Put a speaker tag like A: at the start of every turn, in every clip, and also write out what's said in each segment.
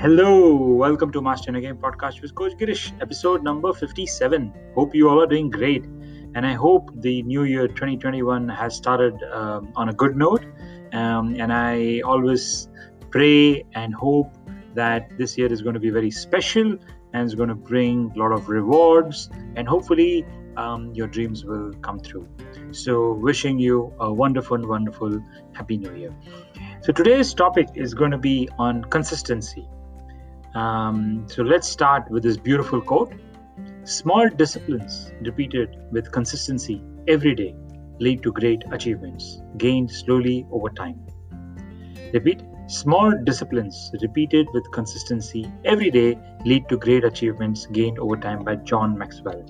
A: Hello, welcome to Master in a Game podcast with Coach Girish, episode number 57. Hope you all are doing great, and I hope the new year 2021 has started um, on a good note. Um, and I always pray and hope that this year is going to be very special and is going to bring a lot of rewards, and hopefully, um, your dreams will come through. So, wishing you a wonderful, wonderful Happy New Year. So, today's topic is going to be on consistency. Um, so let's start with this beautiful quote Small disciplines repeated with consistency every day lead to great achievements gained slowly over time. Repeat Small disciplines repeated with consistency every day lead to great achievements gained over time by John Maxwell.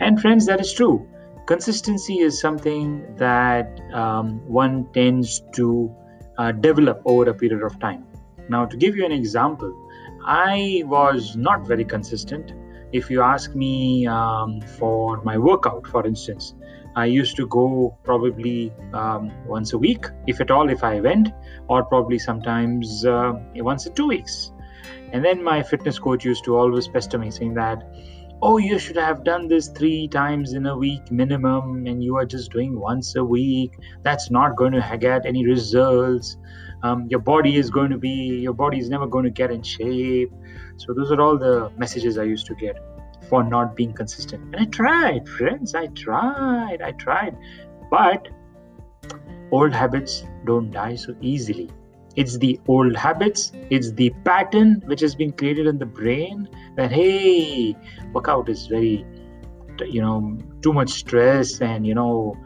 A: And friends, that is true. Consistency is something that um, one tends to uh, develop over a period of time. Now, to give you an example, I was not very consistent. If you ask me um, for my workout, for instance, I used to go probably um, once a week, if at all, if I went, or probably sometimes uh, once in two weeks. And then my fitness coach used to always pester me, saying that, oh, you should have done this three times in a week minimum, and you are just doing once a week. That's not going to get any results. Um, your body is going to be your body is never going to get in shape. So those are all the messages i used to get for not being consistent. And i tried friends i tried i tried. But old habits don't die so easily it's the old habits it's the pattern which has been created in the brain that hey workout is very you know too much stress and you know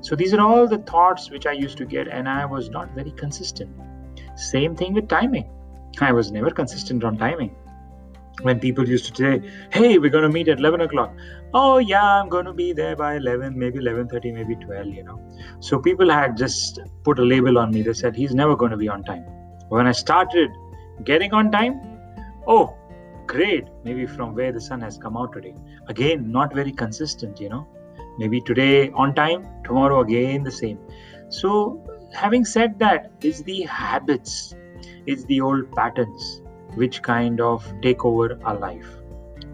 A: so these are all the thoughts which I used to get, and I was not very consistent. Same thing with timing. I was never consistent on timing. When people used to say, "Hey, we're going to meet at 11 o'clock," oh yeah, I'm going to be there by 11, maybe 11:30, maybe 12. You know, so people had just put a label on me. They said he's never going to be on time. When I started getting on time, oh, great! Maybe from where the sun has come out today. Again, not very consistent. You know maybe today on time tomorrow again the same so having said that it's the habits it's the old patterns which kind of take over our life.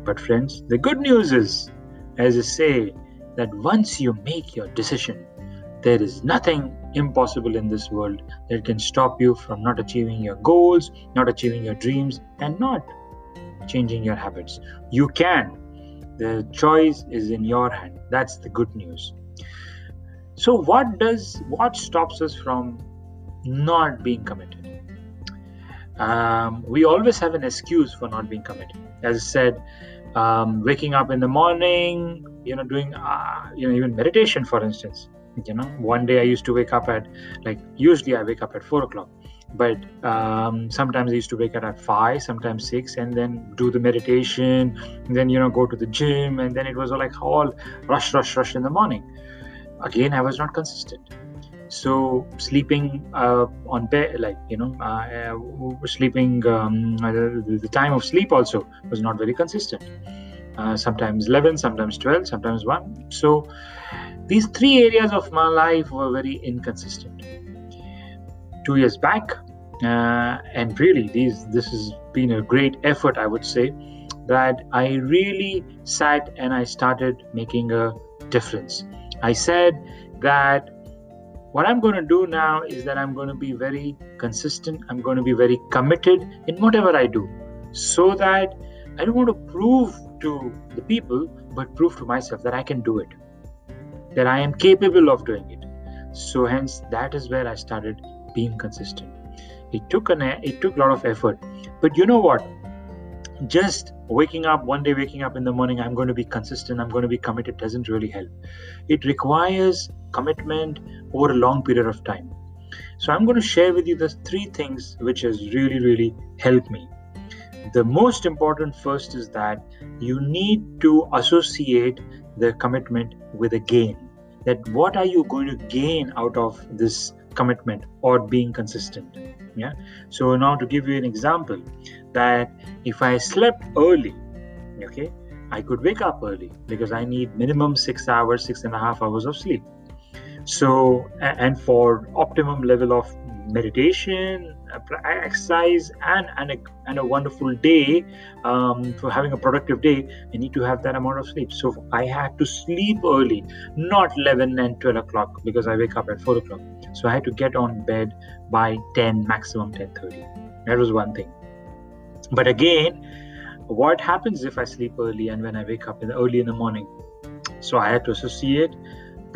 A: But friends the good news is as i say that once you make your decision there is nothing impossible in this world that can stop you from not achieving your goals not achieving your dreams and not changing your habits. You can. The choice is in your hand. That's the good news. So what does what stops us from not being committed um, we always have an excuse for not being committed. As i said um, waking up in the morning you know doing uh, you know even meditation for instance. You know one day i used to wake up at like usually i wake up at four o'clock. But um, sometimes i used to wake up at five sometimes six and then do the meditation then you know go to the gym and then it was like all rush rush rush in the morning. Again i was not consistent so sleeping uh, on bed like you know uh, uh, sleeping um, the time of sleep also was not very consistent. Uh, sometimes 11 sometimes 12 sometimes 1 so these three areas of my life were very inconsistent. Two years back uh, and really these this has been a great effort i would say that i really sat and i started making a difference. I said that what i'm going to do now is that i'm going to be very consistent i'm going to be very committed in whatever i do so that i don't want to prove to the people but prove to myself that i can do it that i am capable of doing it. So hence that is where i started being consistent. It took an it took a lot of effort. But you know what just waking up one day waking up in the morning i'm going to be consistent i'm going to be committed doesn't really help. It requires commitment over a long period of time. So i'm going to share with you the three things which has really really helped me. The most important first is that you need to associate the commitment with a gain. That what are you going to gain out of this commitment or being consistent. Yeah? So now to give you an example that if i slept early okay i could wake up early because i need minimum six hours six and a half hours of sleep. So and for optimum level of meditation exercise and and a, and a wonderful day um, for having a productive day i need to have that amount of sleep. So i had to sleep early not 11 and 12 o'clock because i wake up at 4 o'clock. So i had to get on bed by 10 maximum 10.30 that was one thing. But again what happens if i sleep early and when i wake up in the, early in the morning? So i had to associate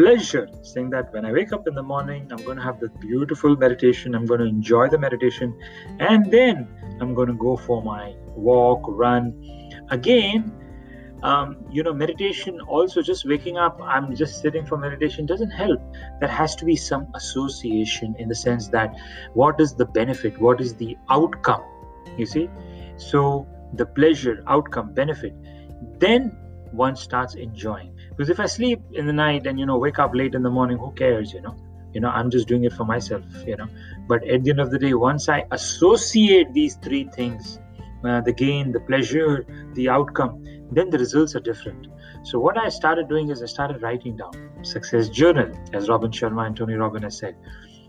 A: pleasure, saying that when I wake up in the morning, I'm going to have this beautiful meditation, I'm going to enjoy the meditation, and then I'm going to go for my walk, run. Again, um, you know, meditation also just waking up, I'm just sitting for meditation doesn't help. There has to be some association in the sense that what is the benefit, what is the outcome, you see? So, the pleasure, outcome, benefit, then one starts enjoying. Because if i sleep in the night and you know wake up late in the morning who cares you know? You know i'm just doing it for myself you know? But at the end of the day once i associate these three things uh, the gain the pleasure the outcome then the results are different. So what i started doing is i started writing down success journal as robin sharma and tony robbins has said.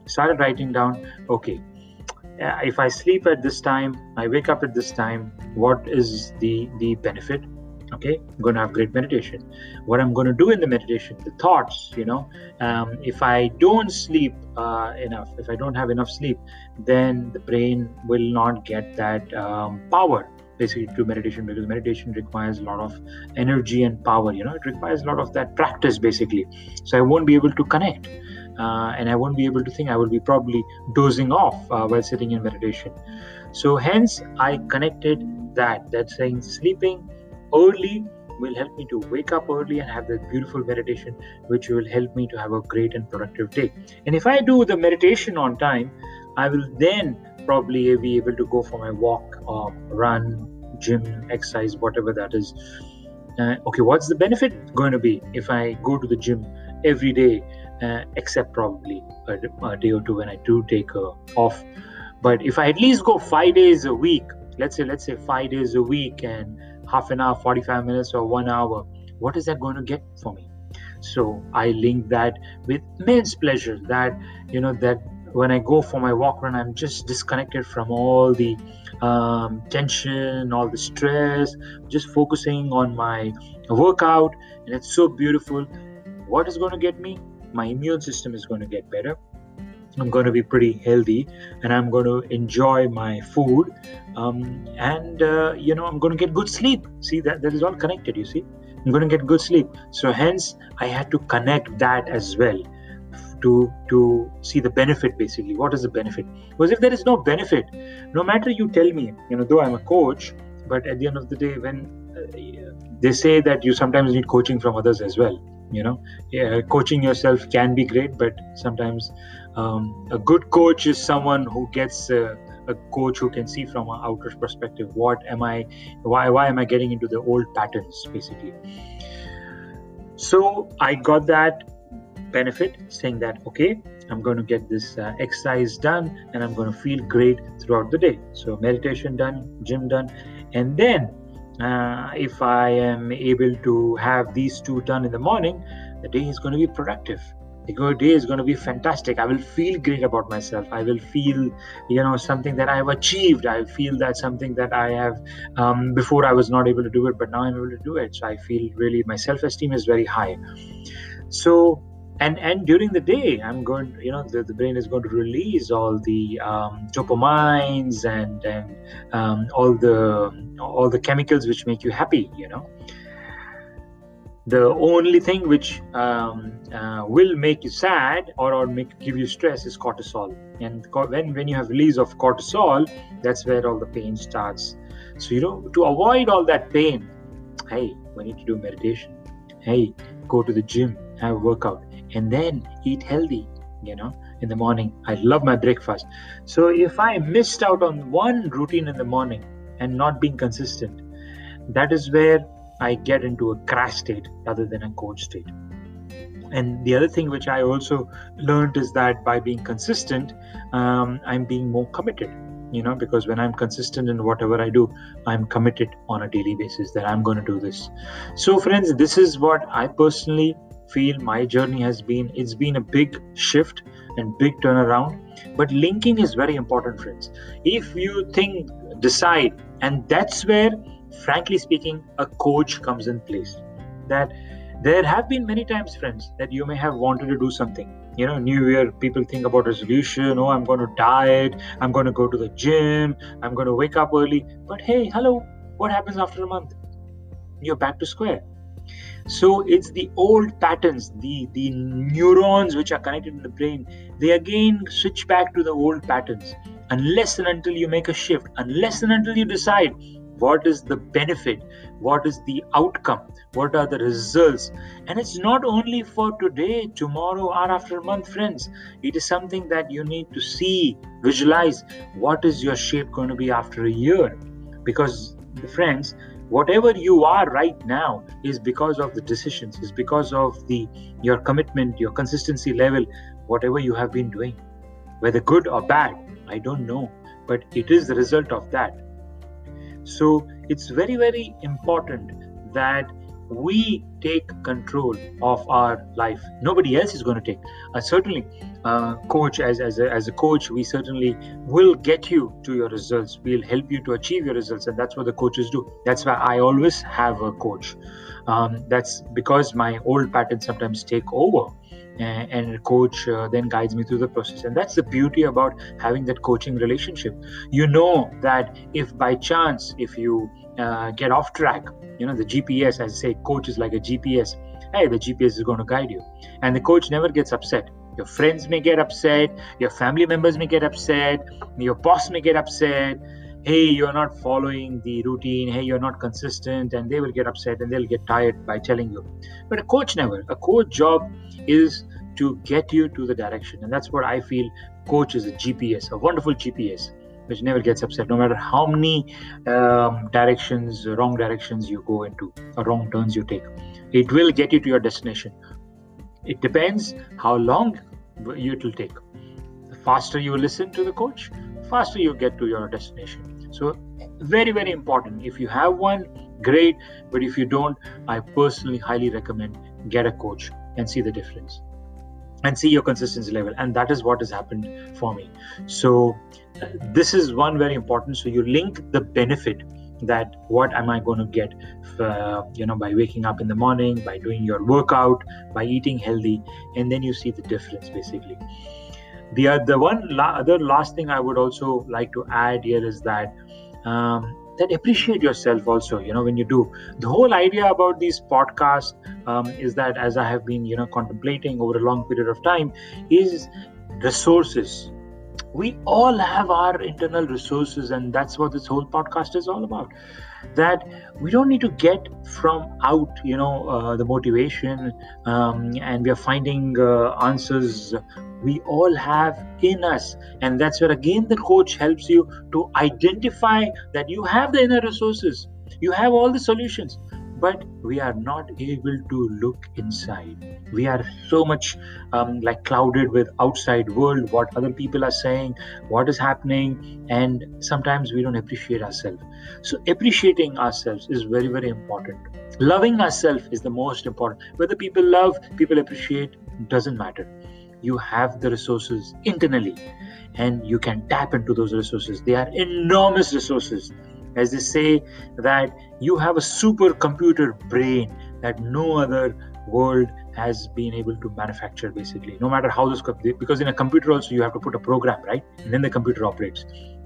A: Started writing down okay uh, if i sleep at this time i wake up at this time what is the the benefit okay i'm going to have great meditation. What i'm going to do in the meditation the thoughts you know um, if i don't sleep uh, enough if i don't have enough sleep then the brain will not get that um, power basically to meditation because meditation requires a lot of energy and power you know it requires a lot of that practice basically. So i won't be able to connect uh, and i won't be able to think. I will be probably dozing off uh, while sitting in meditation. So hence i connected that that saying sleeping early will help me to wake up early and have that beautiful meditation, which will help me to have a great and productive day. And if I do the meditation on time, I will then probably be able to go for my walk, or um, run, gym, exercise, whatever that is. Uh, okay, what's the benefit going to be if I go to the gym every day, uh, except probably a, a, day or two when I do take a off? But if I at least go five days a week, let's say, let's say five days a week, and half an hour 45 minutes or one hour what is that going to get for me? So i link that with immense pleasure that you know that when i go for my walk run i'm just disconnected from all the um, tension all the stress just focusing on my workout and it's so beautiful. What is going to get me? My immune system is going to get better I'm going to be pretty healthy and I'm going to enjoy my food um, and uh, you know I'm going to get good sleep. See that that is all connected. You see, I'm going to get good sleep. So hence I had to connect that as well to to see the benefit basically. What is the benefit? Because if there is no benefit, no matter you tell me, you know, though I'm a coach, but at the end of the day, when uh, they say that you sometimes need coaching from others as well you know yeah, coaching yourself can be great but sometimes um, a good coach is someone who gets uh, a coach who can see from an outer perspective what am i why why am i getting into the old patterns basically so i got that benefit saying that okay i'm going to get this uh, exercise done and i'm going to feel great throughout the day so meditation done gym done and then uh, if I am able to have these two done in the morning, the day is going to be productive. The day is going to be fantastic. I will feel great about myself. I will feel, you know, something that I have achieved. I feel that something that I have um, before I was not able to do it, but now I'm able to do it. So I feel really my self-esteem is very high. So and and during the day i'm going you know the, the brain is going to release all the um, dopamines and and um, all the all the chemicals which make you happy you know the only thing which um, uh, will make you sad or, or make give you stress is cortisol. And when when you have release of cortisol that's where all the pain starts. So you know to avoid all that pain hey we need to do meditation. Hey go to the gym have a workout and then eat healthy you know in the morning. I love my breakfast. So if i missed out on one routine in the morning and not being consistent that is where i get into a crash state rather than a coach state. And the other thing which i also learned is that by being consistent um, i'm being more committed you know because when i'm consistent in whatever i do i'm committed on a daily basis that i'm going to do this. So friends this is what i personally feel my journey has been. It's been a big shift and big turnaround but linking is very important friends. If you think decide and that's where frankly speaking a coach comes in place. That there have been many times friends that you may have wanted to do something. You know new year people think about resolution. Oh i'm going to diet. I'm going to go to the gym. I'm going to wake up early. But hey hello what happens after a month? You're back to square. So it's the old patterns the the neurons which are connected in the brain. They again switch back to the old patterns. Unless and until you make a shift unless and until you decide what is the benefit? What is the outcome? What are the results? And it's not only for today tomorrow or after a month friends. It is something that you need to see visualize what is your shape going to be after a year. Because friends whatever you are right now is because of the decisions is because of the your commitment your consistency level whatever you have been doing. Whether good or bad i don't know. But it is the result of that so it's very very important that we take control of our life. Nobody else is going to take. Uh, certainly uh, coach as, as, a, as a coach we certainly will get you to your results. We'll help you to achieve your results and that's what the coaches do. That's why i always have a coach. Um, that's because my old patterns sometimes take over and, and a coach uh, then guides me through the process. And that's the beauty about having that coaching relationship. You know that if by chance if you uh, get off track you know the gps as i say coach is like a gps hey the gps is going to guide you. And the coach never gets upset. Your friends may get upset your family members may get upset your boss may get upset hey you're not following the routine. Hey you're not consistent. And they will get upset and they'll get tired by telling you. But a coach never. A coach job is to get you to the direction. And that's what i feel coach is a gps a wonderful gps which never gets upset no matter how many um, directions wrong directions you go into or wrong turns you take. It will get you to your destination. It depends how long it will take. The faster you listen to the coach faster you get to your destination so very very important. If you have one great. But if you don't i personally highly recommend get a coach and see the difference and see your consistency level. And that is what has happened for me. So this is one very important. So you link the benefit that what am i going to get uh, you know by waking up in the morning by doing your workout by eating healthy and then you see the difference basically the other one la- other last thing i would also like to add here is that um, that appreciate yourself also you know when you do. The whole idea about these podcasts um, is that as i have been you know contemplating over a long period of time is resources. We all have our internal resources and that's what this whole podcast is all about that we don't need to get from out you know uh, the motivation um, and we are finding uh, answers we all have in us. And that's where again the coach helps you to identify that you have the inner resources. You have all the solutions but we are not able to look inside. We are so much um, like clouded with outside world what other people are saying what is happening and sometimes we don't appreciate ourselves. So appreciating ourselves is very very important. Loving ourselves is the most important. Whether people love people appreciate doesn't matter. You have the resources internally and you can tap into those resources. They are enormous resources as they say that you have a supercomputer brain that no other world has been able to manufacture basically. No matter how this because in a computer also you have to put a program right? And then the computer operates.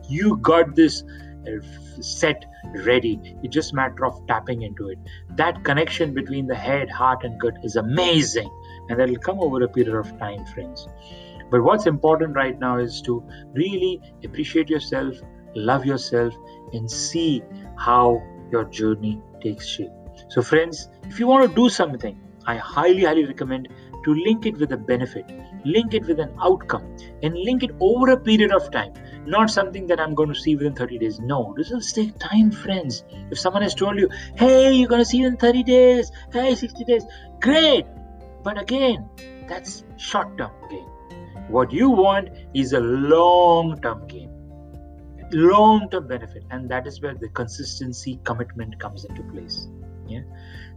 A: You got this uh, set ready. It's just matter of tapping into it. That connection between the head heart and gut is amazing and that will come over a period of time friends but what's important right now is to really appreciate yourself love yourself and see how your journey takes shape. So, friends, if you want to do something, I highly, highly recommend to link it with a benefit, link it with an outcome, and link it over a period of time. Not something that I'm going to see within 30 days. No, this will take time, friends. If someone has told you, hey, you're going to see it in 30 days, hey, 60 days, great. But again, that's short term gain. What you want is a long term gain long term benefit and that is where the consistency commitment comes into place yeah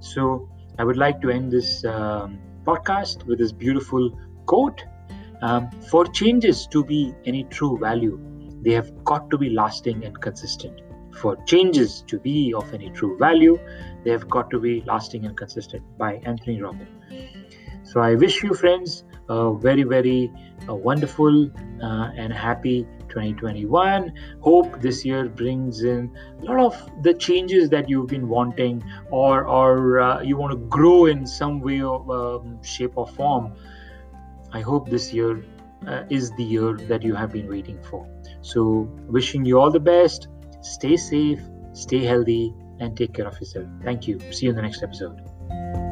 A: so i would like to end this um, podcast with this beautiful quote um, For changes to be any true value, they have got to be lasting and consistent. For changes to be of any true value, they have got to be lasting and consistent by Anthony Robbins. So I wish you, friends, a very, very wonderful uh, and happy 2021. Hope this year brings in a lot of the changes that you've been wanting, or or uh, you want to grow in some way, or um, shape, or form. I hope this year uh, is the year that you have been waiting for. So, wishing you all the best. Stay safe, stay healthy, and take care of yourself. Thank you. See you in the next episode.